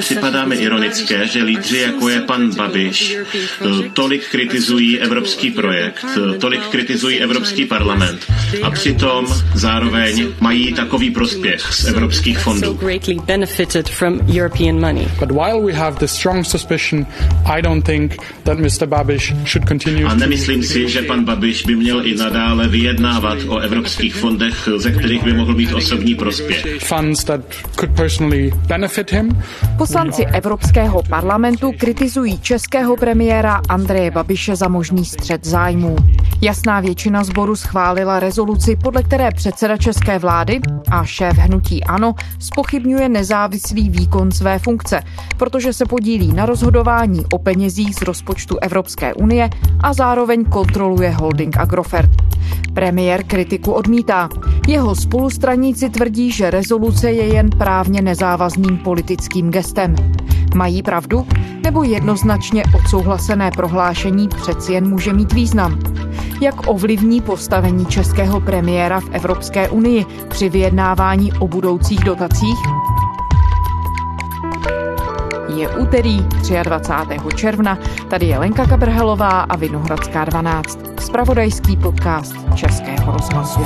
Připadá mi ironické, že lídři, jako je pan Babiš, tolik kritizují evropský projekt, tolik kritizují Evropský parlament a přitom zároveň mají takový prospěch z evropských fondů. But while we have the strong suspicion, I don't think that Mr. Babiš should continue a nemyslím si, že pan Babiš by měl i nadále vyjednávat o evropských fondech, ze kterých by mohl být osobní prospěch. Funds that could. Poslanci Evropského parlamentu kritizují českého premiéra Andreje Babiše za možný střed zájmů. Jasná většina zboru schválila rezoluci, podle které předseda české vlády a šéf hnutí ANO spochybňuje nezávislý výkon své funkce, protože se podílí na rozhodování o penězích z rozpočtu Evropské unie a zároveň kontroluje holding Agrofert. Premiér kritiku odmítá. Jeho spolustraníci tvrdí, že rezoluce je jen právně nezávazným politickým gestem. Mají pravdu? Nebo jednoznačně odsouhlasené prohlášení přeci jen může mít význam? Jak ovlivní postavení českého premiéra v Evropské unii při vyjednávání o budoucích dotacích? Je úterý 23. června, tady je Lenka Kabrhelová a Vinohradská 12. Spravodajský podcast Českého rozhlasu.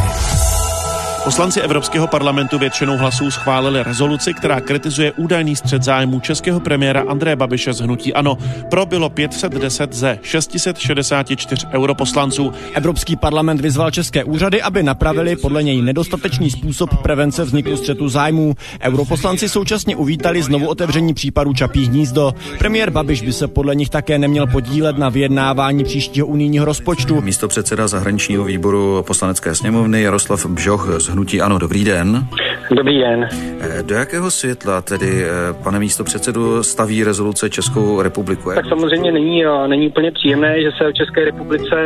Poslanci Evropského parlamentu většinou hlasů schválili rezoluci, která kritizuje údajný střed zájmu českého premiéra Andreje Babiše z hnutí ANO. Pro bylo 510 ze 664 europoslanců. Evropský parlament vyzval české úřady, aby napravili podle něj nedostatečný způsob prevence vzniku střetu zájmů. Europoslanci současně uvítali znovu otevření případu Čapí hnízdo. Premiér Babiš by se podle nich také neměl podílet na vyjednávání příštího unijního rozpočtu. Místo předseda zahraničního výboru poslanecké sněmovny Jaroslav Bžoch z hnutí Ano. Dobrý den. Dobrý den. Eh, do jakého světla tedy, eh, pane místo předsedu, staví rezoluce Českou republiku? Tak samozřejmě není, eh, není úplně příjemné, že se o České republice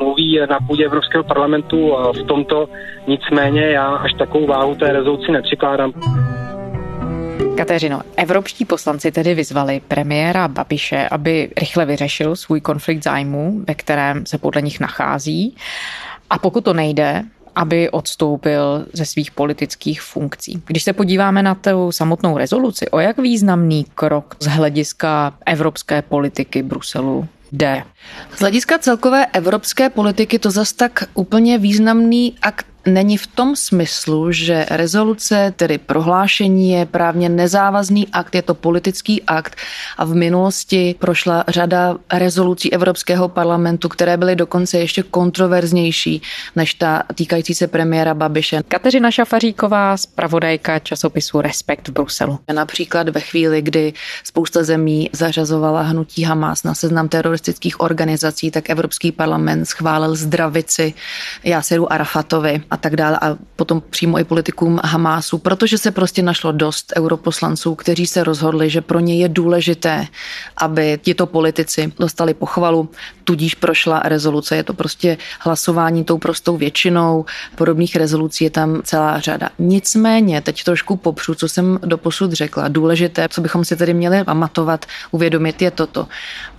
mluví na půdě Evropského parlamentu v tomto. Nicméně já až takovou váhu té rezoluci nepřikládám. Kateřino, evropští poslanci tedy vyzvali premiéra Babiše, aby rychle vyřešil svůj konflikt zájmů, ve kterém se podle nich nachází. A pokud to nejde, aby odstoupil ze svých politických funkcí. Když se podíváme na tu samotnou rezoluci, o jak významný krok z hlediska evropské politiky Bruselu jde? Z hlediska celkové evropské politiky to zas tak úplně významný akt není v tom smyslu, že rezoluce, tedy prohlášení, je právně nezávazný akt, je to politický akt a v minulosti prošla řada rezolucí Evropského parlamentu, které byly dokonce ještě kontroverznější než ta týkající se premiéra Babiše. Kateřina Šafaříková, zpravodajka časopisu Respekt v Bruselu. Například ve chvíli, kdy spousta zemí zařazovala hnutí Hamas na seznam teroristických organizací, tak Evropský parlament schválil zdravici Jáseru Arafatovi a tak dále a potom přímo i politikům Hamásu, protože se prostě našlo dost europoslanců, kteří se rozhodli, že pro ně je důležité, aby tito politici dostali pochvalu, tudíž prošla rezoluce. Je to prostě hlasování tou prostou většinou, podobných rezolucí je tam celá řada. Nicméně, teď trošku popřu, co jsem doposud řekla. Důležité, co bychom si tedy měli pamatovat, uvědomit, je toto.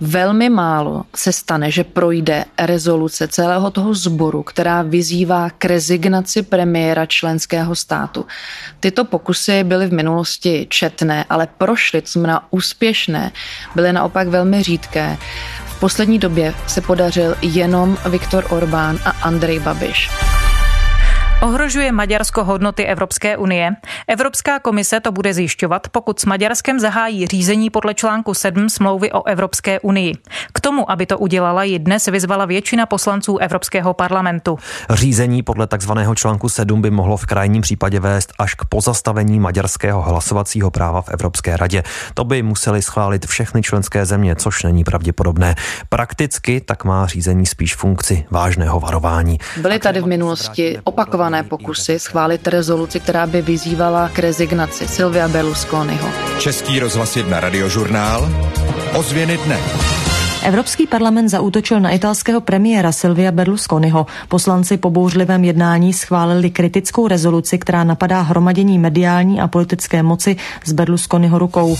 Velmi málo se stane, že projde rezoluce celého toho sboru, která vyzývá k rezignaci rezignaci premiéra členského státu. Tyto pokusy byly v minulosti četné, ale prošly, to znamená úspěšné, byly naopak velmi řídké. V poslední době se podařil jenom Viktor Orbán a Andrej Babiš. Ohrožuje Maďarsko hodnoty Evropské unie? Evropská komise to bude zjišťovat, pokud s Maďarskem zahájí řízení podle článku 7 smlouvy o Evropské unii. K tomu, aby to udělala, ji dnes vyzvala většina poslanců Evropského parlamentu. Řízení podle takzvaného článku 7 by mohlo v krajním případě vést až k pozastavení maďarského hlasovacího práva v Evropské radě. To by museli schválit všechny členské země, což není pravděpodobné. Prakticky tak má řízení spíš funkci vážného varování. Byly tady v minulosti opakované opakované pokusy schválit rezoluci, která by vyzývala k rezignaci Silvia Berlusconiho. Český rozhlas 1 radiožurnál. Ozvěny dne. Evropský parlament zaútočil na italského premiéra Silvia Berlusconiho. Poslanci po bouřlivém jednání schválili kritickou rezoluci, která napadá hromadění mediální a politické moci z Berlusconiho rukou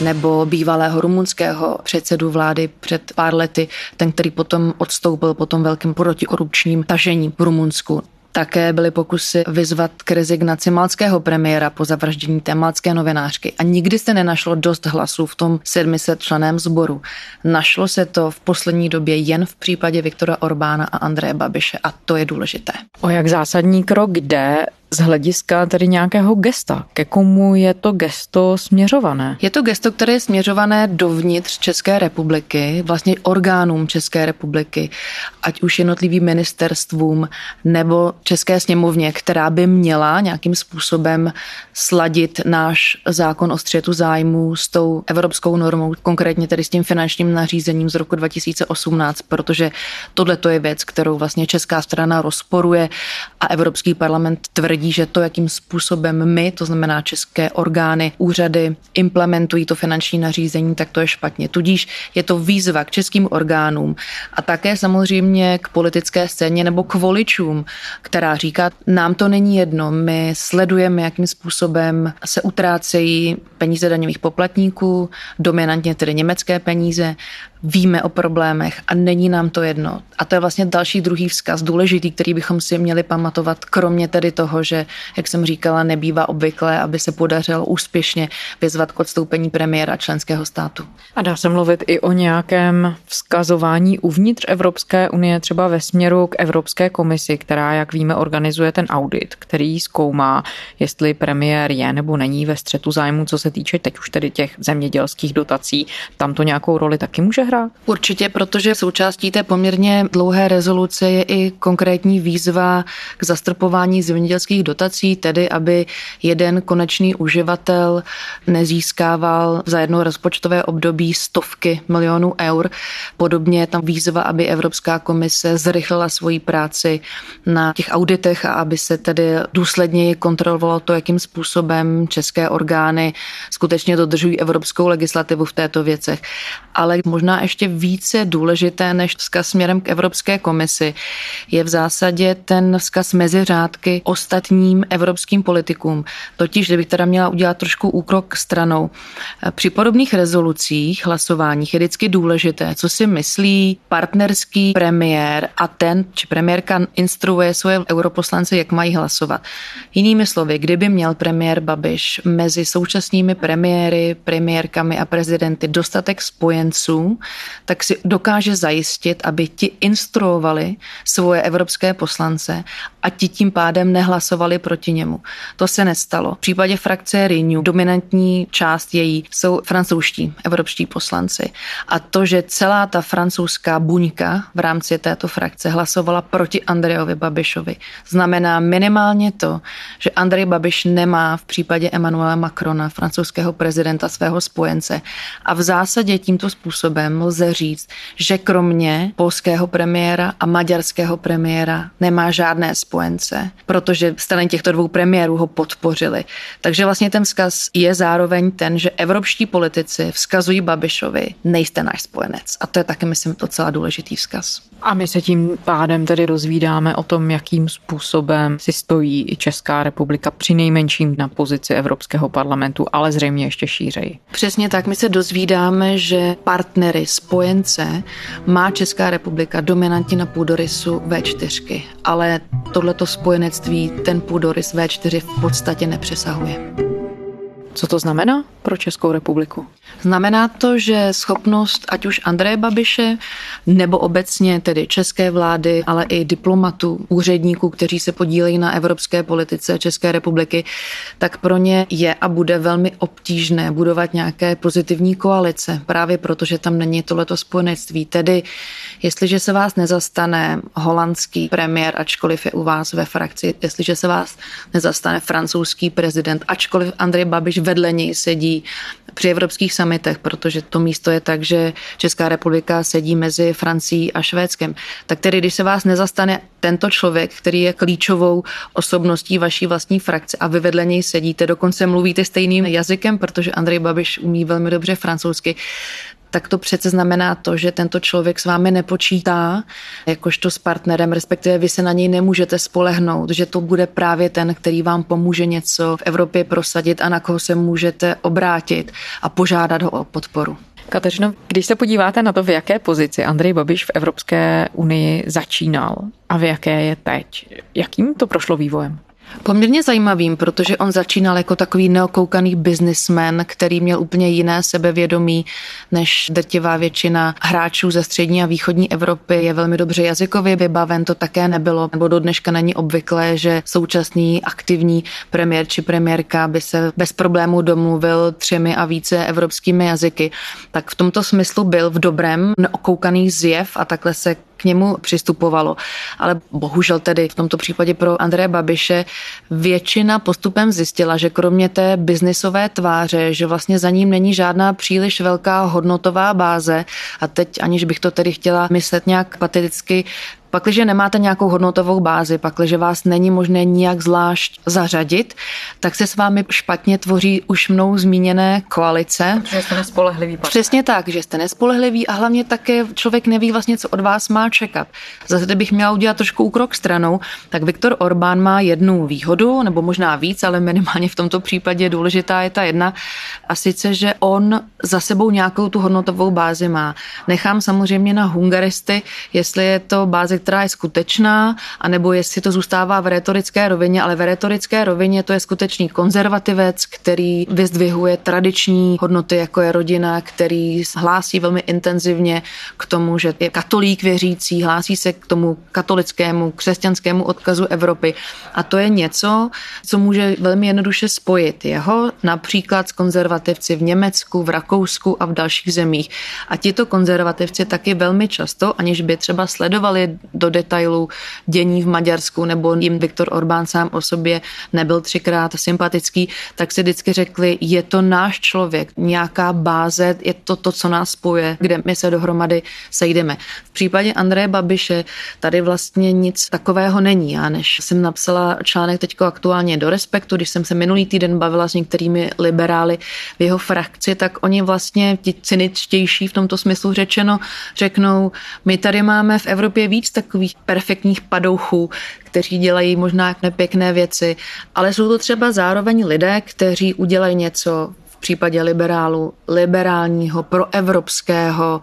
nebo bývalého rumunského předsedu vlády před pár lety, ten, který potom odstoupil po tom velkým protikorupčním tažení v Rumunsku. Také byly pokusy vyzvat k rezignaci malckého premiéra po zavraždění té malcké novinářky. A nikdy se nenašlo dost hlasů v tom 700 členém sboru. Našlo se to v poslední době jen v případě Viktora Orbána a Andreje Babiše a to je důležité. O jak zásadní krok jde z hlediska tedy nějakého gesta. Ke komu je to gesto směřované? Je to gesto, které je směřované dovnitř České republiky, vlastně orgánům České republiky, ať už jednotlivým ministerstvům nebo České sněmovně, která by měla nějakým způsobem sladit náš zákon o střetu zájmu s tou evropskou normou, konkrétně tedy s tím finančním nařízením z roku 2018, protože tohle je věc, kterou vlastně česká strana rozporuje a Evropský parlament tvrdí, tvrdí, že to, jakým způsobem my, to znamená české orgány, úřady, implementují to finanční nařízení, tak to je špatně. Tudíž je to výzva k českým orgánům a také samozřejmě k politické scéně nebo k voličům, která říká, nám to není jedno, my sledujeme, jakým způsobem se utrácejí peníze daňových poplatníků, dominantně tedy německé peníze, víme o problémech a není nám to jedno. A to je vlastně další druhý vzkaz, důležitý, který bychom si měli pamatovat, kromě tedy toho, že, jak jsem říkala, nebývá obvyklé, aby se podařilo úspěšně vyzvat k odstoupení premiéra členského státu. A dá se mluvit i o nějakém vzkazování uvnitř Evropské unie, třeba ve směru k Evropské komisi, která, jak víme, organizuje ten audit, který zkoumá, jestli premiér je nebo není ve střetu zájmu, co se týče teď už tedy těch zemědělských dotací. Tam to nějakou roli taky může hrát? Hrát? Určitě, protože součástí té poměrně dlouhé rezoluce je i konkrétní výzva k zastrpování zemědělských dotací, tedy aby jeden konečný uživatel nezískával za jedno rozpočtové období stovky milionů eur. Podobně je tam výzva, aby Evropská komise zrychlila svoji práci na těch auditech a aby se tedy důsledněji kontrolovalo to, jakým způsobem české orgány skutečně dodržují evropskou legislativu v této věcech. Ale možná ještě více důležité než vzkaz směrem k Evropské komisi je v zásadě ten vzkaz mezi řádky ostatním evropským politikům. Totiž, kdybych teda měla udělat trošku úkrok stranou, při podobných rezolucích, hlasováních je vždycky důležité, co si myslí partnerský premiér a ten, či premiérka instruuje svoje europoslance, jak mají hlasovat. Jinými slovy, kdyby měl premiér Babiš mezi současnými premiéry, premiérkami a prezidenty dostatek spojenců, tak si dokáže zajistit, aby ti instruovali svoje evropské poslance a ti tím pádem nehlasovali proti němu. To se nestalo. V případě frakce Renew dominantní část její jsou francouzští evropští poslanci. A to, že celá ta francouzská buňka v rámci této frakce hlasovala proti Andrejovi Babišovi, znamená minimálně to, že Andrej Babiš nemá v případě Emmanuela Macrona, francouzského prezidenta, svého spojence. A v zásadě tímto způsobem lze říct, že kromě polského premiéra a maďarského premiéra nemá žádné spojence, protože strany těchto dvou premiérů ho podpořili. Takže vlastně ten vzkaz je zároveň ten, že evropští politici vzkazují Babišovi, nejste náš spojenec. A to je taky, myslím, docela důležitý vzkaz. A my se tím pádem tedy rozvídáme o tom, jakým způsobem si stojí i Česká republika při nejmenším na pozici Evropského parlamentu, ale zřejmě ještě šířej. Přesně tak, my se dozvídáme, že partnery, spojence má Česká republika dominantně na půdorysu V4, ale tohleto spojenectví ten půdorys V4 v podstatě nepřesahuje. Co to znamená pro Českou republiku? Znamená to, že schopnost ať už Andreje Babiše nebo obecně tedy české vlády, ale i diplomatů, úředníků, kteří se podílejí na evropské politice České republiky, tak pro ně je a bude velmi obtížné budovat nějaké pozitivní koalice, právě proto, že tam není tohleto spojenectví. Tedy, jestliže se vás nezastane holandský premiér, ačkoliv je u vás ve frakci, jestliže se vás nezastane francouzský prezident, ačkoliv Andrej Babiš vedle něj sedí při evropských samitech, protože to místo je tak, že Česká republika sedí mezi Francií a Švédskem. Tak tedy, když se vás nezastane tento člověk, který je klíčovou osobností vaší vlastní frakce a vy vedle něj sedíte, dokonce mluvíte stejným jazykem, protože Andrej Babiš umí velmi dobře francouzsky, tak to přece znamená to, že tento člověk s vámi nepočítá jakožto s partnerem, respektive vy se na něj nemůžete spolehnout, že to bude právě ten, který vám pomůže něco v Evropě prosadit a na koho se můžete obrátit a požádat ho o podporu. Kateřino, když se podíváte na to, v jaké pozici Andrej Babiš v Evropské unii začínal a v jaké je teď, jakým to prošlo vývojem? Poměrně zajímavým, protože on začínal jako takový neokoukaný businessman, který měl úplně jiné sebevědomí než drtivá většina hráčů ze střední a východní Evropy. Je velmi dobře jazykově vybaven, to také nebylo, nebo do dneška není obvyklé, že současný aktivní premiér či premiérka by se bez problémů domluvil třemi a více evropskými jazyky. Tak v tomto smyslu byl v dobrém neokoukaný zjev a takhle se němu přistupovalo. Ale bohužel tedy v tomto případě pro Andreje Babiše většina postupem zjistila, že kromě té biznisové tváře, že vlastně za ním není žádná příliš velká hodnotová báze a teď aniž bych to tedy chtěla myslet nějak pateticky, Pakliže nemáte nějakou hodnotovou bázi, pakliže vás není možné nijak zvlášť zařadit, tak se s vámi špatně tvoří už mnou zmíněné koalice. Protože jste nespolehlivý. Partner. Přesně tak, že jste nespolehlivý a hlavně také člověk neví vlastně, co od vás má čekat. Zase, kdybych měla udělat trošku úkrok stranou, tak Viktor Orbán má jednu výhodu, nebo možná víc, ale minimálně v tomto případě důležitá je ta jedna, a sice, že on za sebou nějakou tu hodnotovou bázi má. Nechám samozřejmě na hungaristy, jestli je to báze, která je skutečná, anebo jestli to zůstává v retorické rovině, ale v retorické rovině to je skutečný konzervativec, který vyzdvihuje tradiční hodnoty, jako je rodina, který hlásí velmi intenzivně k tomu, že je katolík věřící, hlásí se k tomu katolickému, křesťanskému odkazu Evropy. A to je něco, co může velmi jednoduše spojit jeho například s konzervativci v Německu, v Rakousku a v dalších zemích. A tito konzervativci taky velmi často, aniž by třeba sledovali do detailů dění v Maďarsku, nebo jim Viktor Orbán sám o sobě nebyl třikrát sympatický, tak si vždycky řekli, je to náš člověk, nějaká báze, je to to, co nás spoje, kde my se dohromady sejdeme. V případě Andreje Babiše tady vlastně nic takového není. Já než jsem napsala článek teďko aktuálně do Respektu, když jsem se minulý týden bavila s některými liberály v jeho frakci, tak oni vlastně ti cyničtější v tomto smyslu řečeno řeknou, my tady máme v Evropě víc takových perfektních padouchů, kteří dělají možná nepěkné věci, ale jsou to třeba zároveň lidé, kteří udělají něco v případě liberálu, liberálního, proevropského,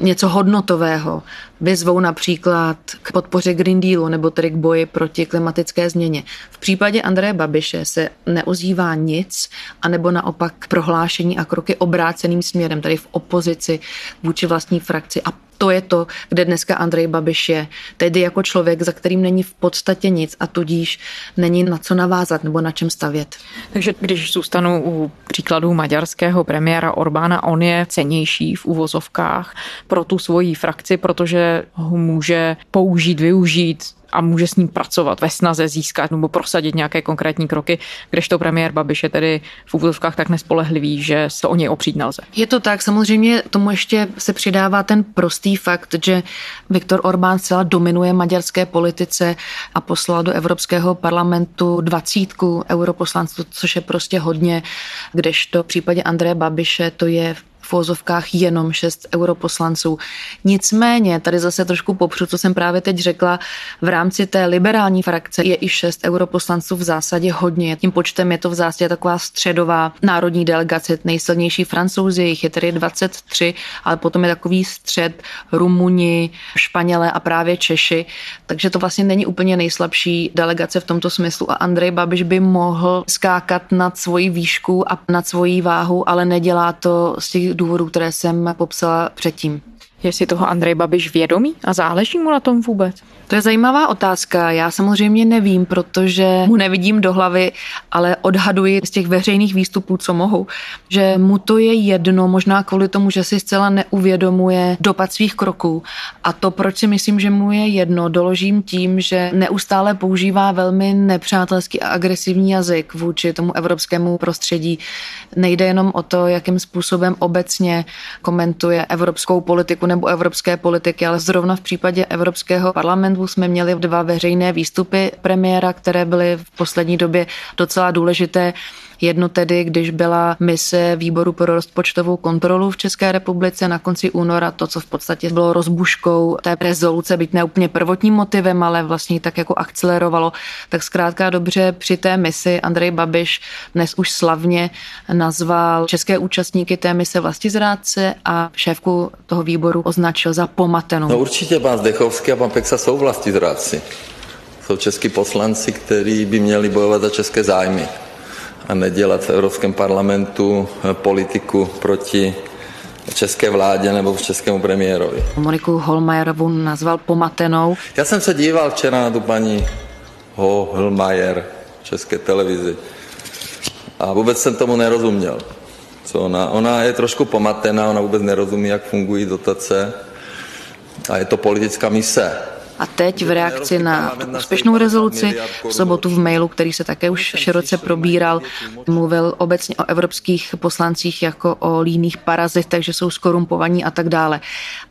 něco hodnotového. Vyzvou například k podpoře Green Dealu nebo tedy k boji proti klimatické změně. V případě Andreje Babiše se neozývá nic, anebo naopak prohlášení a kroky obráceným směrem, tady v opozici vůči vlastní frakci a to je to, kde dneska Andrej Babiš je. Tedy jako člověk, za kterým není v podstatě nic a tudíž není na co navázat nebo na čem stavět. Takže když zůstanu u příkladu maďarského premiéra Orbána, on je cenější v uvozovkách pro tu svoji frakci, protože ho může použít, využít a může s ním pracovat ve snaze získat nebo prosadit nějaké konkrétní kroky, kdežto premiér Babiš je tedy v úvodovkách tak nespolehlivý, že se o něj opřít nelze. Je to tak, samozřejmě tomu ještě se přidává ten prostý fakt, že Viktor Orbán zcela dominuje maďarské politice a poslal do Evropského parlamentu dvacítku europoslanců, což je prostě hodně, kdežto v případě Andreje Babiše to je v vozovkách jenom šest europoslanců. Nicméně, tady zase trošku popřu, co jsem právě teď řekla, v rámci té liberální frakce je i šest europoslanců v zásadě hodně. Tím počtem je to v zásadě taková středová národní delegace, nejsilnější francouzi, jich je tedy 23, ale potom je takový střed Rumuni, Španělé a právě Češi. Takže to vlastně není úplně nejslabší delegace v tomto smyslu a Andrej Babiš by mohl skákat nad svoji výšku a nad svoji váhu, ale nedělá to z těch důvodů, které jsem popsala předtím. Je si toho Andrej Babiš vědomý a záleží mu na tom vůbec? To je zajímavá otázka. Já samozřejmě nevím, protože mu nevidím do hlavy, ale odhaduji z těch veřejných výstupů, co mohu, že mu to je jedno, možná kvůli tomu, že si zcela neuvědomuje dopad svých kroků. A to, proč si myslím, že mu je jedno, doložím tím, že neustále používá velmi nepřátelský a agresivní jazyk vůči tomu evropskému prostředí. Nejde jenom o to, jakým způsobem obecně komentuje evropskou politiku nebo evropské politiky, ale zrovna v případě Evropského parlamentu jsme měli dva veřejné výstupy premiéra, které byly v poslední době docela důležité Jedno tedy, když byla mise výboru pro rozpočtovou kontrolu v České republice na konci února, to, co v podstatě bylo rozbuškou té rezoluce, byť ne úplně prvotním motivem, ale vlastně tak jako akcelerovalo, tak zkrátka dobře při té misi Andrej Babiš dnes už slavně nazval české účastníky té mise vlastizrádce a šéfku toho výboru označil za pomatenou. No určitě pan Zdechovský a pan Peksa jsou vlastizrádci. Jsou český poslanci, kteří by měli bojovat za české zájmy a nedělat v Evropském parlamentu politiku proti české vládě nebo českému premiérovi. Moniku Holmajerovu nazval pomatenou. Já jsem se díval včera na tu paní Holmajer v české televizi a vůbec jsem tomu nerozuměl. Co ona, ona je trošku pomatená, ona vůbec nerozumí, jak fungují dotace a je to politická mise. A teď v reakci na úspěšnou rezoluci v sobotu v mailu, který se také už široce probíral, mluvil obecně o evropských poslancích jako o líných parazitech, že jsou skorumpovaní a tak dále.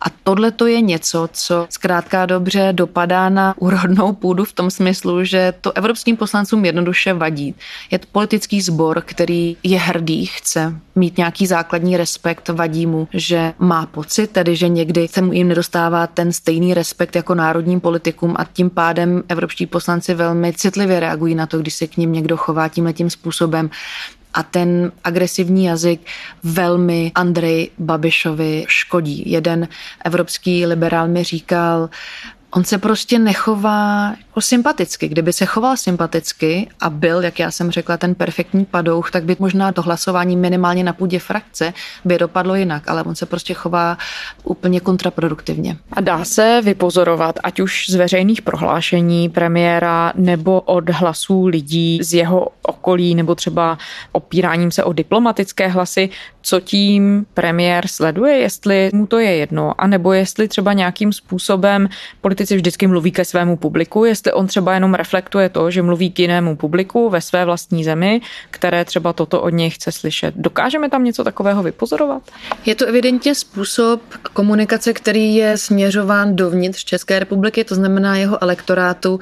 A tohle to je něco, co zkrátka dobře dopadá na úrodnou půdu v tom smyslu, že to evropským poslancům jednoduše vadí. Je to politický sbor, který je hrdý, chce mít nějaký základní respekt, vadí mu, že má pocit, tedy že někdy se mu jim nedostává ten stejný respekt jako národním politikům a tím pádem evropští poslanci velmi citlivě reagují na to, když se k ním někdo chová tímhle tím způsobem a ten agresivní jazyk velmi Andrej Babišovi škodí. Jeden evropský liberál mi říkal, On se prostě nechová jako sympaticky. Kdyby se choval sympaticky a byl, jak já jsem řekla, ten perfektní padouch, tak by možná to hlasování minimálně na půdě frakce by dopadlo jinak, ale on se prostě chová úplně kontraproduktivně. A dá se vypozorovat, ať už z veřejných prohlášení premiéra nebo od hlasů lidí z jeho okolí nebo třeba opíráním se o diplomatické hlasy, co tím premiér sleduje, jestli mu to je jedno, anebo jestli třeba nějakým způsobem politici vždycky mluví ke svému publiku, jestli on třeba jenom reflektuje to, že mluví k jinému publiku ve své vlastní zemi, které třeba toto od něj chce slyšet. Dokážeme tam něco takového vypozorovat? Je to evidentně způsob komunikace, který je směřován dovnitř České republiky, to znamená jeho elektorátu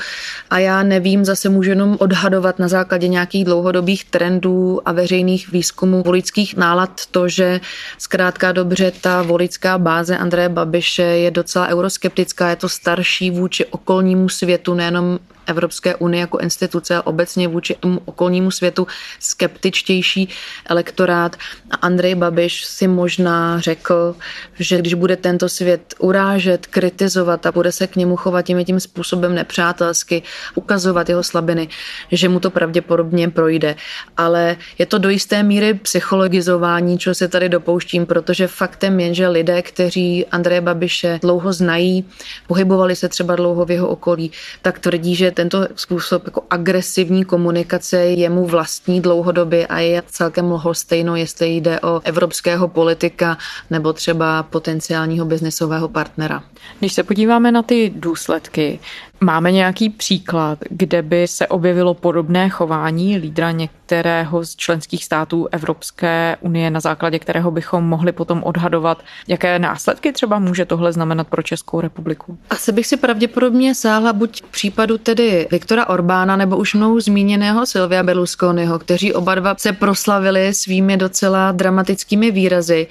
a já nevím, zase můžu jenom odhadovat na základě nějakých dlouhodobých trendů a veřejných výzkumů voličských nálad to, že zkrátka dobře ta voličská báze Andreje Babiše je docela euroskeptická, je to starší vůči okolnímu světu, jménom Evropské unie jako instituce a obecně vůči tomu okolnímu světu skeptičtější elektorát. A Andrej Babiš si možná řekl, že když bude tento svět urážet, kritizovat a bude se k němu chovat tím tím způsobem nepřátelsky, ukazovat jeho slabiny, že mu to pravděpodobně projde. Ale je to do jisté míry psychologizování, co se tady dopouštím, protože faktem je, že lidé, kteří Andreje Babiše dlouho znají, pohybovali se třeba dlouho v jeho okolí, tak tvrdí, že tento způsob jako agresivní komunikace je mu vlastní dlouhodobě a je celkem lhostejno, jestli jde o evropského politika nebo třeba potenciálního biznesového partnera. Když se podíváme na ty důsledky, Máme nějaký příklad, kde by se objevilo podobné chování lídra některého z členských států Evropské unie, na základě kterého bychom mohli potom odhadovat, jaké následky třeba může tohle znamenat pro Českou republiku? Asi bych si pravděpodobně sáhla buď k případu tedy Viktora Orbána nebo už mnou zmíněného Silvia Berlusconiho, kteří oba dva se proslavili svými docela dramatickými výrazy.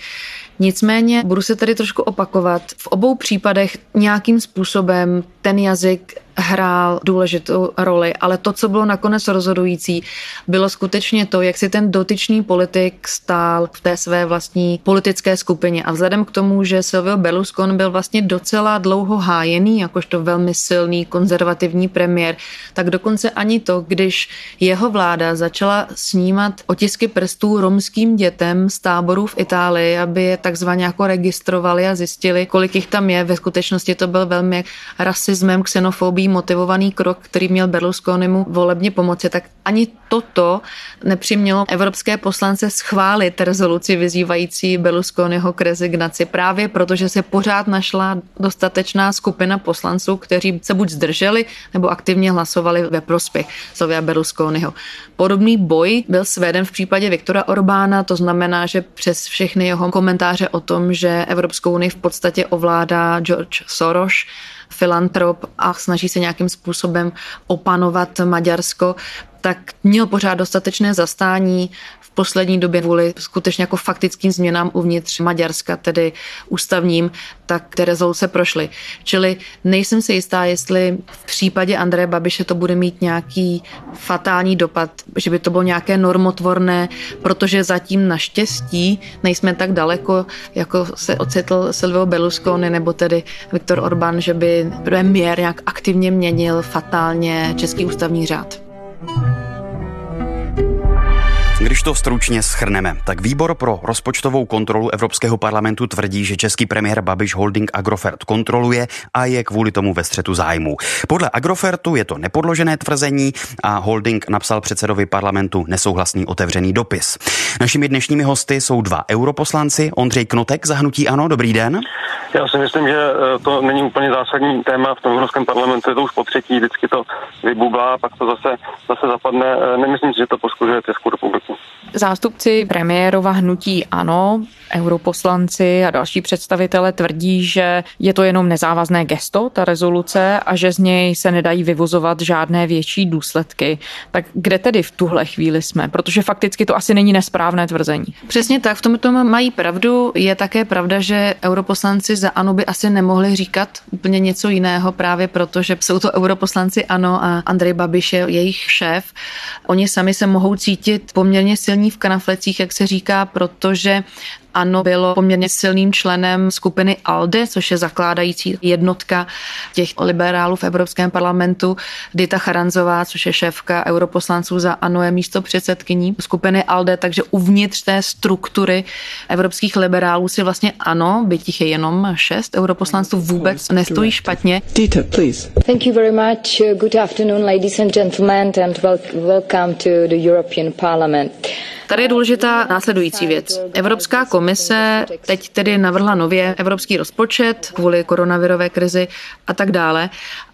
Nicméně budu se tady trošku opakovat. V obou případech nějakým způsobem ten jazyk hrál důležitou roli, ale to, co bylo nakonec rozhodující, bylo skutečně to, jak si ten dotyčný politik stál v té své vlastní politické skupině. A vzhledem k tomu, že Silvio Berlusconi byl vlastně docela dlouho hájený, jakožto velmi silný konzervativní premiér, tak dokonce ani to, když jeho vláda začala snímat otisky prstů romským dětem z táborů v Itálii, aby je takzvaně jako registrovali a zjistili, kolik jich tam je, ve skutečnosti to byl velmi rasismem, motivovaný krok, který měl Berlusconimu volebně pomoci, tak ani toto nepřimělo evropské poslance schválit rezoluci vyzývající Berlusconiho k rezignaci právě protože se pořád našla dostatečná skupina poslanců, kteří se buď zdrželi nebo aktivně hlasovali ve prospěch Sovia Berlusconiho. Podobný boj byl sveden v případě Viktora Orbána, to znamená, že přes všechny jeho komentáře o tom, že Evropskou unii v podstatě ovládá George Soros, filantrop a snaží se nějakým způsobem opanovat Maďarsko, tak měl pořád dostatečné zastání v poslední době kvůli skutečně jako faktickým změnám uvnitř Maďarska, tedy ústavním, tak ty rezoluce prošly. Čili nejsem si jistá, jestli v případě Andreje Babiše to bude mít nějaký fatální dopad, že by to bylo nějaké normotvorné, protože zatím naštěstí nejsme tak daleko, jako se ocitl Silvio Berlusconi nebo tedy Viktor Orbán, že by premiér nějak aktivně měnil fatálně český ústavní řád. Thank you. Když to stručně schrneme, tak výbor pro rozpočtovou kontrolu Evropského parlamentu tvrdí, že český premiér Babiš Holding Agrofert kontroluje a je kvůli tomu ve střetu zájmů. Podle Agrofertu je to nepodložené tvrzení a Holding napsal předsedovi parlamentu nesouhlasný otevřený dopis. Našimi dnešními hosty jsou dva europoslanci. Ondřej Knotek zahnutí Ano, dobrý den. Já si myslím, že eh, to není úplně zásadní téma v tom Evropském parlamentu, je to už po třetí, vždycky to vybublá, pak to zase, zase zapadne. Eh, nemyslím si, že to poškozuje Českou republiku. Zástupci premiérova hnutí ANO, europoslanci a další představitele tvrdí, že je to jenom nezávazné gesto, ta rezoluce, a že z něj se nedají vyvozovat žádné větší důsledky. Tak kde tedy v tuhle chvíli jsme? Protože fakticky to asi není nesprávné tvrzení. Přesně tak, v tom tom mají pravdu. Je také pravda, že europoslanci za ANO by asi nemohli říkat úplně něco jiného, právě proto, že jsou to europoslanci ANO a Andrej Babiš je jejich šéf. Oni sami se mohou cítit poměrně silní v kanaflecích, jak se říká, protože ano bylo poměrně silným členem skupiny ALDE, což je zakládající jednotka těch liberálů v Evropském parlamentu. Dita Charanzová, což je šéfka europoslanců za ANO, je místo předsedkyní skupiny ALDE, takže uvnitř té struktury evropských liberálů si vlastně ano, byť jich je jenom šest europoslanců, vůbec nestojí špatně. Dita, please. Thank you very much. Good afternoon, ladies and gentlemen, and welcome to the European Parliament. Tady je důležitá následující věc. Evropská komise teď tedy navrhla nově evropský rozpočet kvůli koronavirové krizi a tak dále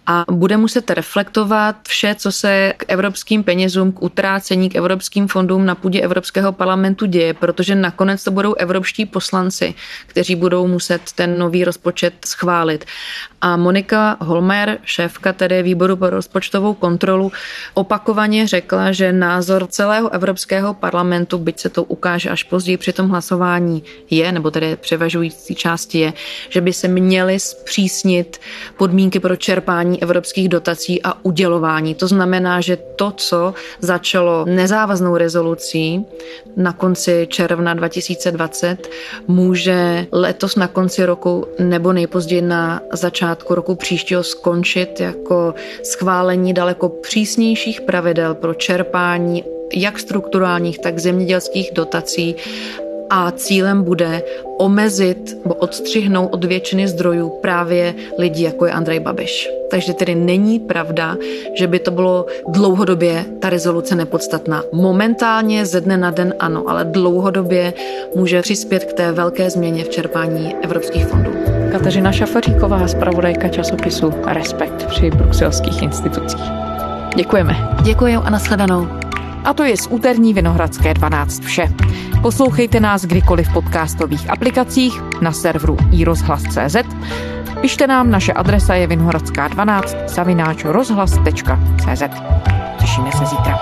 a bude muset reflektovat vše, co se k evropským penězům, k utrácení, k evropským fondům na půdě Evropského parlamentu děje, protože nakonec to budou evropští poslanci, kteří budou muset ten nový rozpočet schválit. A Monika Holmer, šéfka tedy výboru pro rozpočtovou kontrolu, opakovaně řekla, že názor celého Evropského parlamentu, byť se to ukáže až později při tom hlasování, je, nebo tedy převažující části je, že by se měly zpřísnit podmínky pro čerpání čerpání evropských dotací a udělování. To znamená, že to, co začalo nezávaznou rezolucí na konci června 2020, může letos na konci roku nebo nejpozději na začátku roku příštího skončit jako schválení daleko přísnějších pravidel pro čerpání jak strukturálních, tak zemědělských dotací a cílem bude omezit nebo odstřihnout od většiny zdrojů právě lidi, jako je Andrej Babiš. Takže tedy není pravda, že by to bylo dlouhodobě ta rezoluce nepodstatná. Momentálně ze dne na den ano, ale dlouhodobě může přispět k té velké změně v čerpání evropských fondů. Kateřina Šafaříková, zpravodajka časopisu Respekt při bruselských institucích. Děkujeme. Děkuji a nashledanou. A to je z úterní Vinohradské 12 vše. Poslouchejte nás kdykoliv v podcastových aplikacích na serveru iRozhlas.cz. Pište nám, naše adresa je vinohradská12 zavináč rozhlas.cz. Těšíme se zítra.